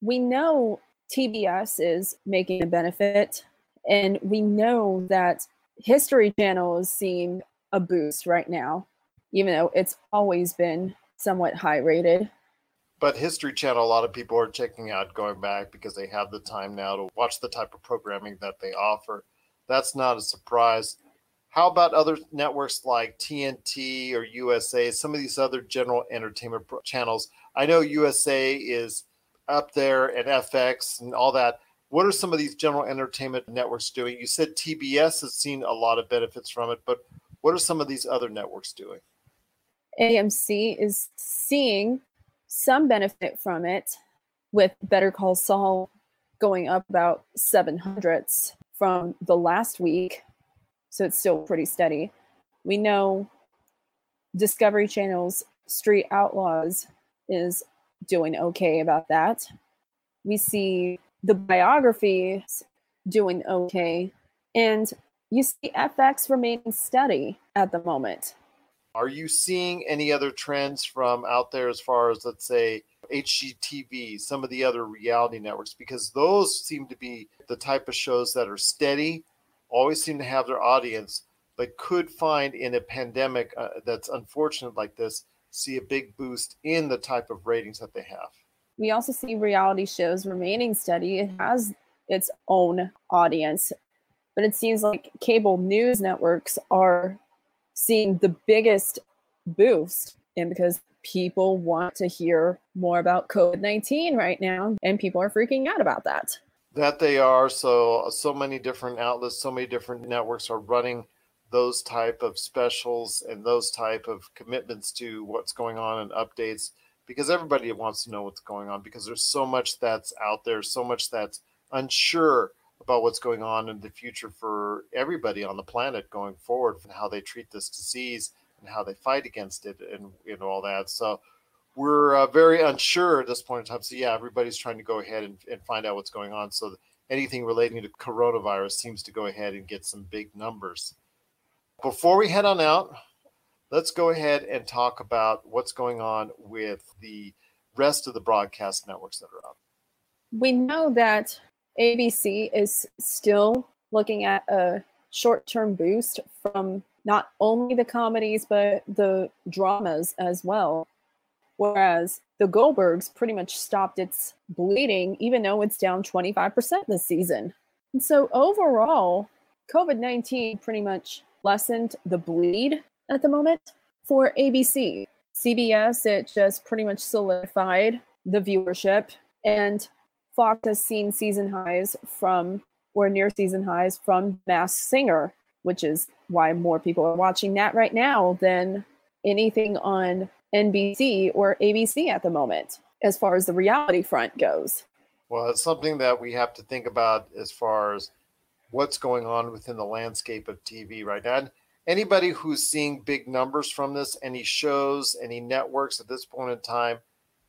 We know TBS is making a benefit, and we know that History Channel is seeing a boost right now, even though it's always been somewhat high rated. But History Channel, a lot of people are checking out going back because they have the time now to watch the type of programming that they offer. That's not a surprise. How about other networks like TNT or USA, some of these other general entertainment channels? I know USA is up there and FX and all that. What are some of these general entertainment networks doing? You said TBS has seen a lot of benefits from it, but what are some of these other networks doing? AMC is seeing some benefit from it with Better Call Saul going up about 700s from the last week. So it's still pretty steady. We know Discovery Channel's Street Outlaws is doing okay about that. We see the biographies doing okay. And you see FX remaining steady at the moment. Are you seeing any other trends from out there as far as, let's say, HGTV, some of the other reality networks? Because those seem to be the type of shows that are steady, always seem to have their audience, but could find in a pandemic uh, that's unfortunate like this, see a big boost in the type of ratings that they have. We also see reality shows remaining steady. It has its own audience, but it seems like cable news networks are seeing the biggest boost and because people want to hear more about covid-19 right now and people are freaking out about that. That they are. So so many different outlets so many different networks are running those type of specials and those type of commitments to what's going on and updates because everybody wants to know what's going on because there's so much that's out there so much that's unsure about what's going on in the future for everybody on the planet going forward and how they treat this disease and how they fight against it and you know all that. So we're uh, very unsure at this point in time. So yeah everybody's trying to go ahead and, and find out what's going on. So anything relating to coronavirus seems to go ahead and get some big numbers. Before we head on out let's go ahead and talk about what's going on with the rest of the broadcast networks that are out. We know that ABC is still looking at a short term boost from not only the comedies, but the dramas as well. Whereas the Goldbergs pretty much stopped its bleeding, even though it's down 25% this season. And so overall, COVID 19 pretty much lessened the bleed at the moment for ABC. CBS, it just pretty much solidified the viewership. And Fox has seen season highs from or near season highs from Masked Singer, which is why more people are watching that right now than anything on NBC or ABC at the moment, as far as the reality front goes. Well, it's something that we have to think about as far as what's going on within the landscape of TV right now. And anybody who's seeing big numbers from this, any shows, any networks at this point in time,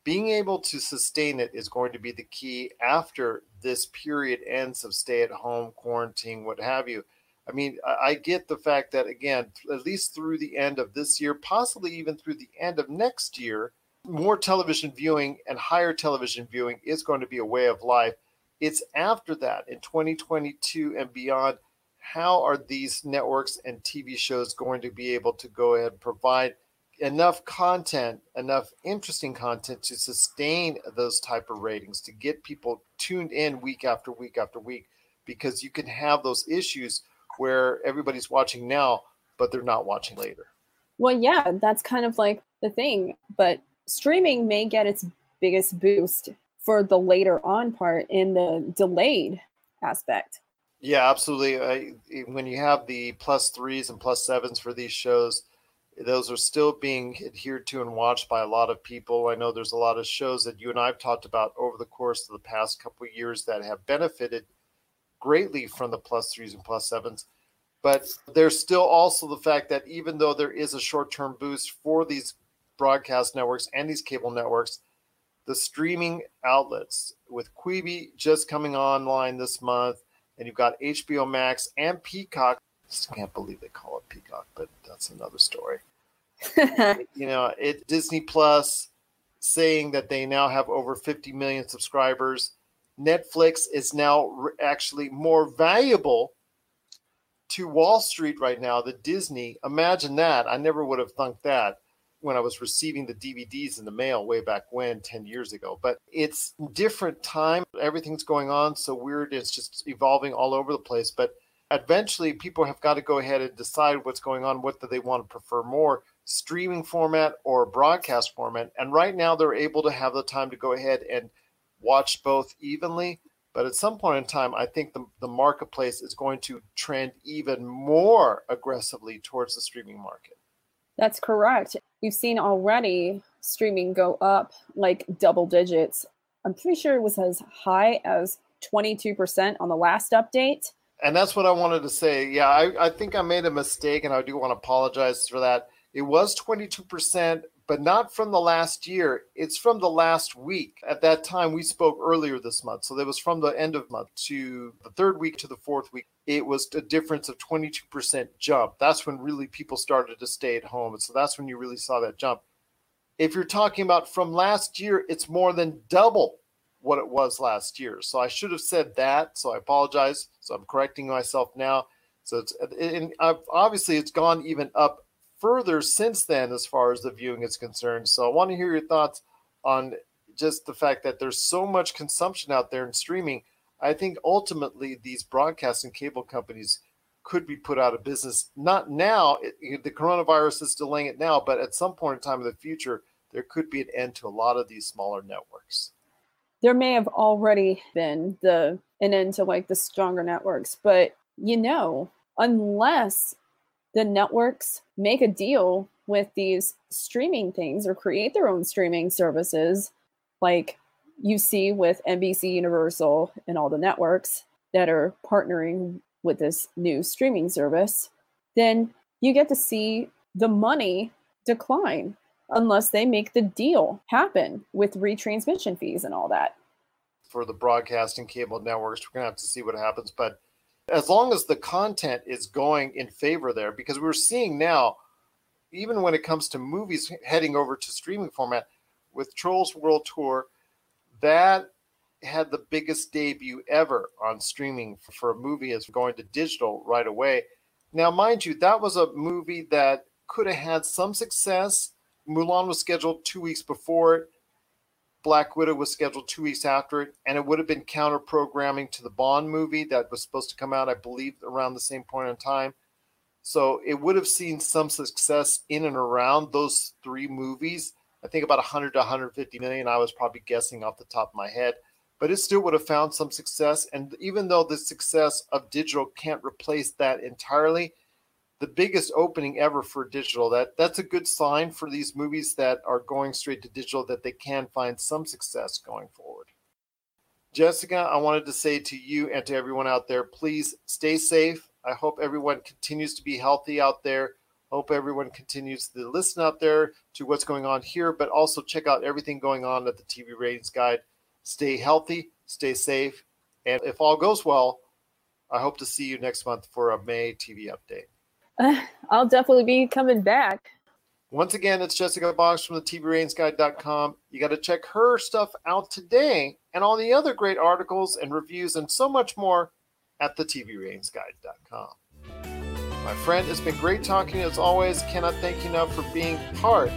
being able to sustain it is going to be the key after this period ends of stay at home, quarantine, what have you. I mean, I get the fact that, again, at least through the end of this year, possibly even through the end of next year, more television viewing and higher television viewing is going to be a way of life. It's after that in 2022 and beyond. How are these networks and TV shows going to be able to go ahead and provide enough content, enough interesting content to sustain those type of ratings, to get people tuned in week after week after week, because you can have those issues where everybody's watching now, but they're not watching later. Well, yeah, that's kind of like the thing. But streaming may get its biggest boost for the later on part in the delayed aspect. Yeah, absolutely. I, when you have the plus threes and plus sevens for these shows, those are still being adhered to and watched by a lot of people. I know there's a lot of shows that you and I've talked about over the course of the past couple years that have benefited greatly from the plus threes and plus sevens. But there's still also the fact that even though there is a short term boost for these broadcast networks and these cable networks, the streaming outlets with Quibi just coming online this month, and you've got HBO Max and Peacock. Just can't believe they call it Peacock, but that's another story. you know, it Disney Plus saying that they now have over 50 million subscribers. Netflix is now re- actually more valuable to Wall Street right now than Disney. Imagine that. I never would have thunk that when I was receiving the DVDs in the mail way back when 10 years ago. But it's different time. Everything's going on so weird. It's just evolving all over the place. But eventually people have got to go ahead and decide what's going on. What do they want to prefer more? Streaming format or broadcast format. And right now they're able to have the time to go ahead and watch both evenly. But at some point in time, I think the, the marketplace is going to trend even more aggressively towards the streaming market. That's correct. We've seen already streaming go up like double digits. I'm pretty sure it was as high as 22% on the last update. And that's what I wanted to say. Yeah, I, I think I made a mistake and I do want to apologize for that. It was 22%, but not from the last year. It's from the last week. At that time, we spoke earlier this month. So that was from the end of month to the third week to the fourth week. It was a difference of 22% jump. That's when really people started to stay at home. And so that's when you really saw that jump. If you're talking about from last year, it's more than double what it was last year. So I should have said that. So I apologize. So I'm correcting myself now. So it's and obviously it's gone even up further since then as far as the viewing is concerned. So I want to hear your thoughts on just the fact that there's so much consumption out there in streaming. I think ultimately these broadcast and cable companies could be put out of business. Not now, it, the coronavirus is delaying it now, but at some point in time in the future, there could be an end to a lot of these smaller networks. There may have already been the an end to like the stronger networks, but you know, unless the networks make a deal with these streaming things or create their own streaming services like you see with NBC Universal and all the networks that are partnering with this new streaming service, then you get to see the money decline unless they make the deal happen with retransmission fees and all that. For the broadcasting cable networks, we're going to have to see what happens. But as long as the content is going in favor there, because we're seeing now, even when it comes to movies heading over to streaming format with Trolls World Tour, that had the biggest debut ever on streaming for a movie as going to digital right away. Now, mind you, that was a movie that could have had some success. Mulan was scheduled two weeks before it. Black Widow was scheduled two weeks after it, and it would have been counter programming to the Bond movie that was supposed to come out, I believe, around the same point in time. So it would have seen some success in and around those three movies. I think about 100 to 150 million. I was probably guessing off the top of my head, but it still would have found some success. And even though the success of digital can't replace that entirely, the biggest opening ever for digital. That that's a good sign for these movies that are going straight to digital that they can find some success going forward. Jessica, I wanted to say to you and to everyone out there, please stay safe. I hope everyone continues to be healthy out there. Hope everyone continues to listen out there to what's going on here, but also check out everything going on at the TV Ratings Guide. Stay healthy, stay safe, and if all goes well, I hope to see you next month for a May TV update. I'll definitely be coming back. Once again, it's Jessica Boggs from the TVRatingsGuide.com. You got to check her stuff out today and all the other great articles and reviews and so much more at the TVRatingsGuide.com. My friend, it's been great talking as always. Cannot thank you enough for being part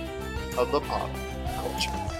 of the pop culture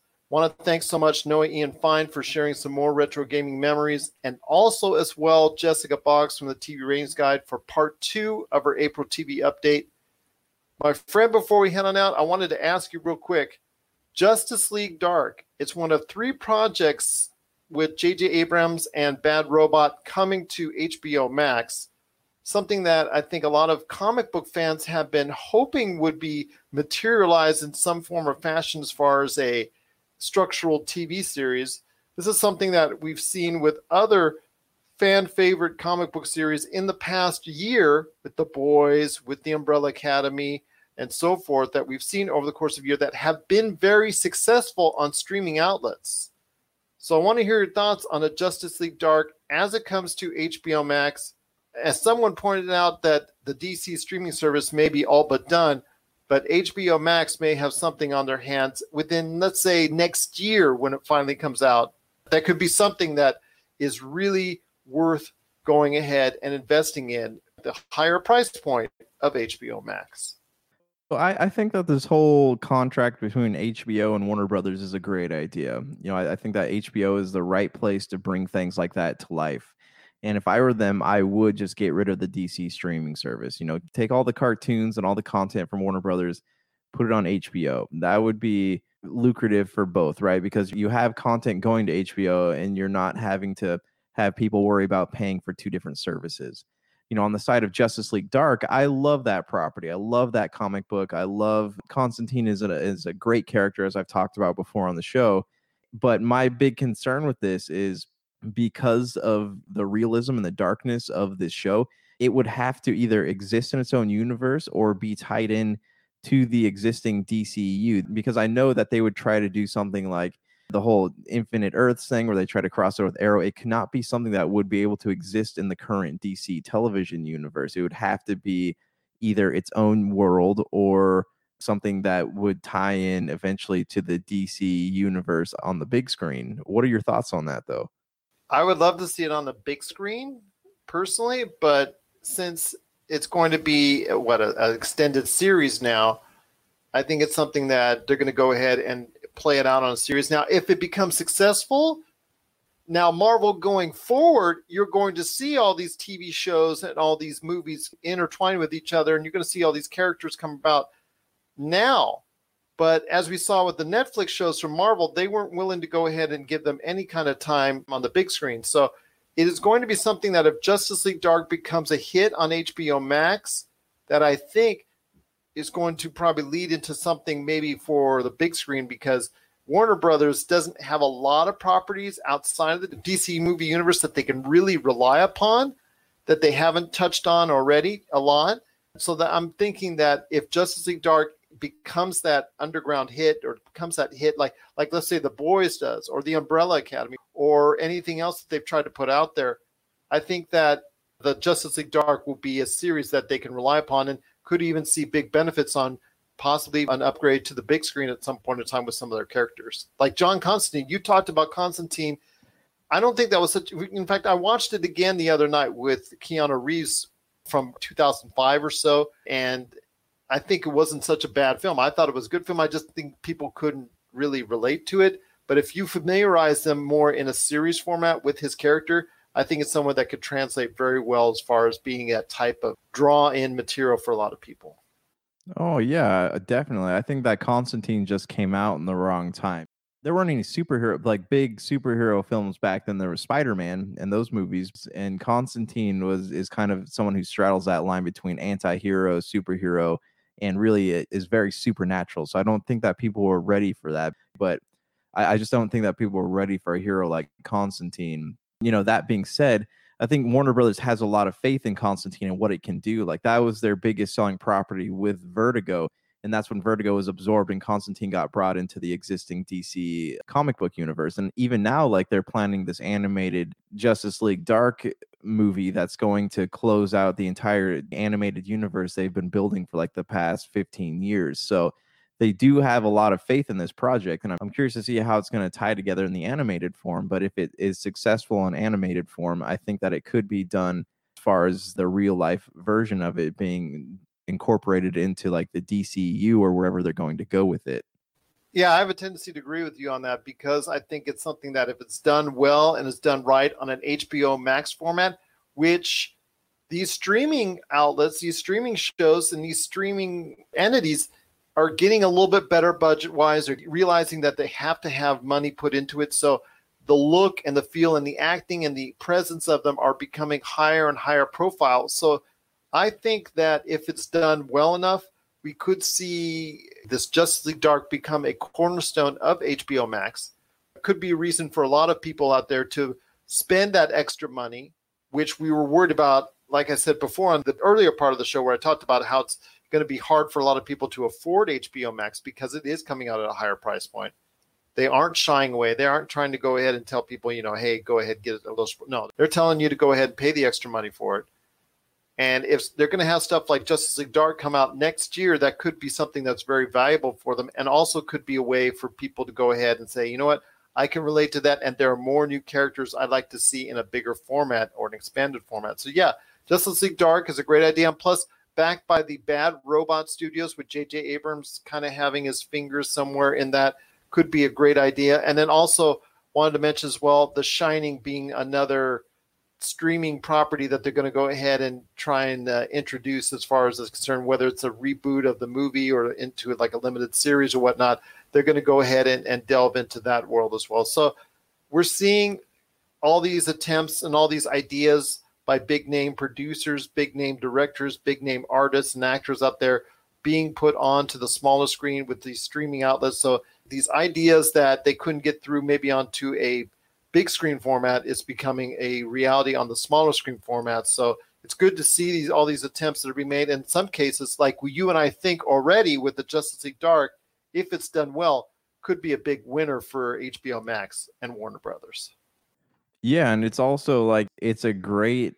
Want to thank so much Noah Ian Fine for sharing some more retro gaming memories, and also as well Jessica Boggs from the TV Ratings Guide for part two of our April TV update. My friend, before we head on out, I wanted to ask you real quick Justice League Dark. It's one of three projects with J.J. Abrams and Bad Robot coming to HBO Max. Something that I think a lot of comic book fans have been hoping would be materialized in some form or fashion as far as a structural TV series. This is something that we've seen with other fan favorite comic book series in the past year with The Boys, with The Umbrella Academy, and so forth that we've seen over the course of a year that have been very successful on streaming outlets. So I want to hear your thoughts on a Justice League Dark as it comes to HBO Max. As someone pointed out that the DC streaming service may be all but done, but HBO Max may have something on their hands within, let's say, next year when it finally comes out. That could be something that is really worth going ahead and investing in the higher price point of HBO Max. Well, I, I think that this whole contract between HBO and Warner Brothers is a great idea. You know, I, I think that HBO is the right place to bring things like that to life. And if I were them, I would just get rid of the DC streaming service. You know, take all the cartoons and all the content from Warner Brothers, put it on HBO. That would be lucrative for both, right? Because you have content going to HBO and you're not having to have people worry about paying for two different services. You know, on the side of Justice League Dark, I love that property. I love that comic book. I love Constantine is a, is a great character, as I've talked about before on the show. But my big concern with this is because of the realism and the darkness of this show, it would have to either exist in its own universe or be tied in to the existing DCU. Because I know that they would try to do something like the whole Infinite Earths thing where they try to cross over with Arrow. It cannot be something that would be able to exist in the current DC television universe. It would have to be either its own world or something that would tie in eventually to the DC universe on the big screen. What are your thoughts on that, though? I would love to see it on the big screen personally, but since it's going to be what an extended series now, I think it's something that they're going to go ahead and play it out on a series. Now, if it becomes successful, now Marvel going forward, you're going to see all these TV shows and all these movies intertwined with each other, and you're going to see all these characters come about now. But as we saw with the Netflix shows from Marvel, they weren't willing to go ahead and give them any kind of time on the big screen. So it is going to be something that if Justice League Dark becomes a hit on HBO Max, that I think is going to probably lead into something maybe for the big screen because Warner Brothers doesn't have a lot of properties outside of the DC movie universe that they can really rely upon that they haven't touched on already a lot. So that I'm thinking that if Justice League Dark becomes that underground hit or becomes that hit like like let's say the boys does or the umbrella academy or anything else that they've tried to put out there i think that the justice league dark will be a series that they can rely upon and could even see big benefits on possibly an upgrade to the big screen at some point in time with some of their characters. Like john constantine you talked about constantine. I don't think that was such in fact i watched it again the other night with keanu reeves from 2005 or so and I think it wasn't such a bad film. I thought it was a good film. I just think people couldn't really relate to it. But if you familiarize them more in a series format with his character, I think it's someone that could translate very well as far as being that type of draw in material for a lot of people. Oh, yeah, definitely. I think that Constantine just came out in the wrong time. There weren't any superhero, like big superhero films back then. There was Spider Man and those movies, and Constantine was is kind of someone who straddles that line between anti hero, superhero, and really it is very supernatural. So I don't think that people were ready for that. But I, I just don't think that people were ready for a hero like Constantine. You know, that being said, I think Warner Brothers has a lot of faith in Constantine and what it can do. Like that was their biggest selling property with Vertigo. And that's when Vertigo was absorbed and Constantine got brought into the existing DC comic book universe. And even now, like they're planning this animated Justice League Dark movie that's going to close out the entire animated universe they've been building for like the past 15 years. So they do have a lot of faith in this project and i'm curious to see how it's going to tie together in the animated form but if it is successful in animated form i think that it could be done as far as the real life version of it being incorporated into like the dcu or wherever they're going to go with it Yeah, I have a tendency to agree with you on that because I think it's something that if it's done well and it's done right on an HBO Max format, which these streaming outlets, these streaming shows, and these streaming entities are getting a little bit better budget wise. They're realizing that they have to have money put into it. So the look and the feel and the acting and the presence of them are becoming higher and higher profile. So I think that if it's done well enough, we could see this Justice League Dark become a cornerstone of HBO Max. It could be a reason for a lot of people out there to spend that extra money, which we were worried about, like I said before on the earlier part of the show, where I talked about how it's going to be hard for a lot of people to afford HBO Max because it is coming out at a higher price point. They aren't shying away. They aren't trying to go ahead and tell people, you know, hey, go ahead, get a little. No, they're telling you to go ahead and pay the extra money for it. And if they're going to have stuff like Justice League Dark come out next year, that could be something that's very valuable for them and also could be a way for people to go ahead and say, you know what, I can relate to that. And there are more new characters I'd like to see in a bigger format or an expanded format. So, yeah, Justice League Dark is a great idea. And plus, backed by the Bad Robot Studios, with J.J. Abrams kind of having his fingers somewhere in that, could be a great idea. And then also wanted to mention as well, The Shining being another streaming property that they're going to go ahead and try and uh, introduce as far as is concerned, whether it's a reboot of the movie or into like a limited series or whatnot. They're going to go ahead and, and delve into that world as well. So we're seeing all these attempts and all these ideas by big name producers, big name directors, big name artists and actors out there being put onto the smaller screen with these streaming outlets. So these ideas that they couldn't get through maybe onto a big screen format is becoming a reality on the smaller screen format. So it's good to see these all these attempts that are being made. In some cases, like you and I think already with the Justice League Dark, if it's done well, could be a big winner for HBO Max and Warner Brothers. Yeah, and it's also like it's a great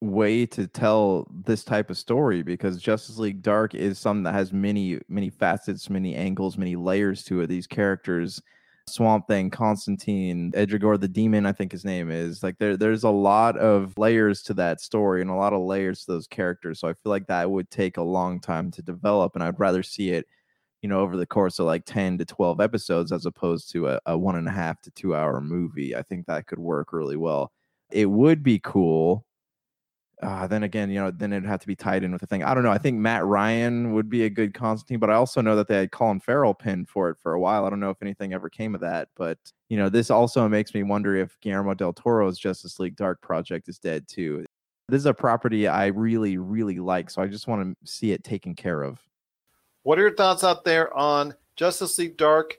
way to tell this type of story because Justice League Dark is something that has many many facets, many angles, many layers to it. These characters Swamp Thing, Constantine, Etrigan the Demon, I think his name is. Like there there's a lot of layers to that story and a lot of layers to those characters. So I feel like that would take a long time to develop and I'd rather see it, you know, over the course of like 10 to 12 episodes as opposed to a, a one and a half to two hour movie. I think that could work really well. It would be cool uh, then again, you know, then it'd have to be tied in with the thing. I don't know. I think Matt Ryan would be a good Constantine, but I also know that they had Colin Farrell pinned for it for a while. I don't know if anything ever came of that, but you know, this also makes me wonder if Guillermo del Toro's Justice League Dark project is dead too. This is a property I really, really like, so I just want to see it taken care of. What are your thoughts out there on Justice League Dark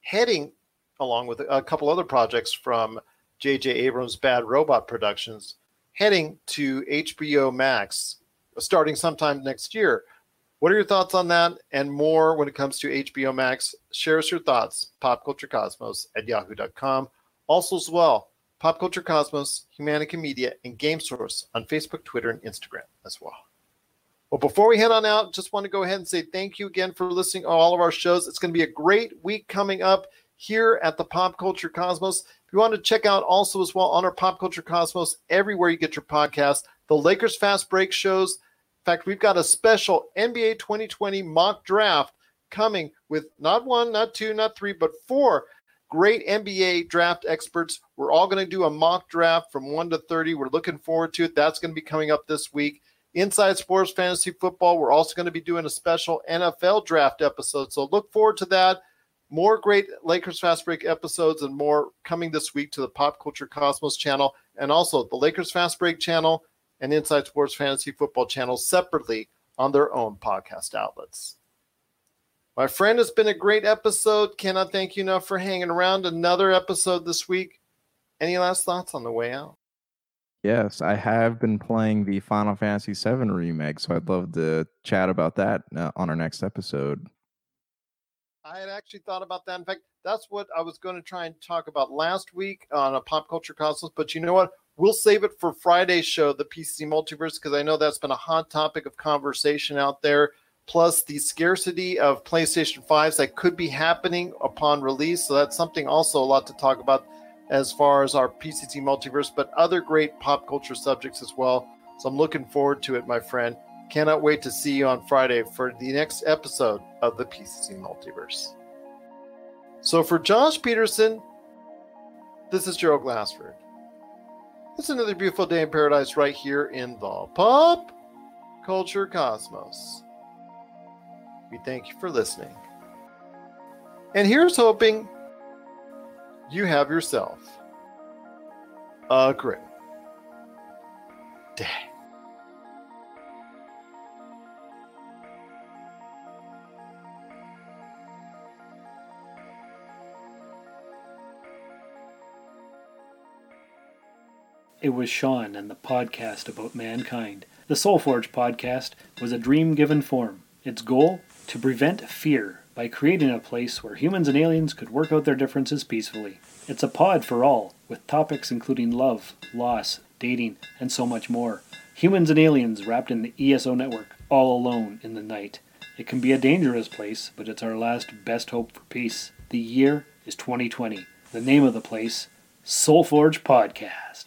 heading along with a couple other projects from J.J. Abrams' Bad Robot Productions? Heading to HBO Max starting sometime next year. What are your thoughts on that and more when it comes to HBO Max? Share us your thoughts, popculturecosmos at yahoo.com. Also, as well, Pop Culture Cosmos, Humanica Media, and Game Source on Facebook, Twitter, and Instagram as well. Well, before we head on out, just want to go ahead and say thank you again for listening to all of our shows. It's going to be a great week coming up here at the Pop Culture Cosmos. If you want to check out also as well on our Pop Culture Cosmos, everywhere you get your podcast, the Lakers Fast Break shows. In fact, we've got a special NBA 2020 mock draft coming with not one, not two, not three, but four great NBA draft experts. We're all going to do a mock draft from 1 to 30. We're looking forward to it. That's going to be coming up this week. Inside Sports Fantasy Football, we're also going to be doing a special NFL draft episode. So look forward to that. More great Lakers Fast Break episodes and more coming this week to the Pop Culture Cosmos channel and also the Lakers Fast Break channel and Inside Sports Fantasy Football channel separately on their own podcast outlets. My friend, it's been a great episode. Cannot thank you enough for hanging around. Another episode this week. Any last thoughts on the way out? Yes, I have been playing the Final Fantasy VII remake, so I'd love to chat about that uh, on our next episode. I had actually thought about that. In fact, that's what I was going to try and talk about last week on a pop culture cosmos. But you know what? We'll save it for Friday's show, the PC Multiverse, because I know that's been a hot topic of conversation out there. Plus, the scarcity of PlayStation 5s that could be happening upon release. So, that's something also a lot to talk about as far as our PCC Multiverse, but other great pop culture subjects as well. So, I'm looking forward to it, my friend. Cannot wait to see you on Friday for the next episode of the PCC Multiverse. So, for Josh Peterson, this is Gerald Glassford. It's another beautiful day in paradise right here in the Pop Culture Cosmos. We thank you for listening. And here's hoping you have yourself a great day. It was Sean and the podcast about mankind. The Soulforge podcast was a dream given form. Its goal? To prevent fear by creating a place where humans and aliens could work out their differences peacefully. It's a pod for all, with topics including love, loss, dating, and so much more. Humans and aliens wrapped in the ESO network, all alone in the night. It can be a dangerous place, but it's our last best hope for peace. The year is 2020. The name of the place, Soulforge Podcast.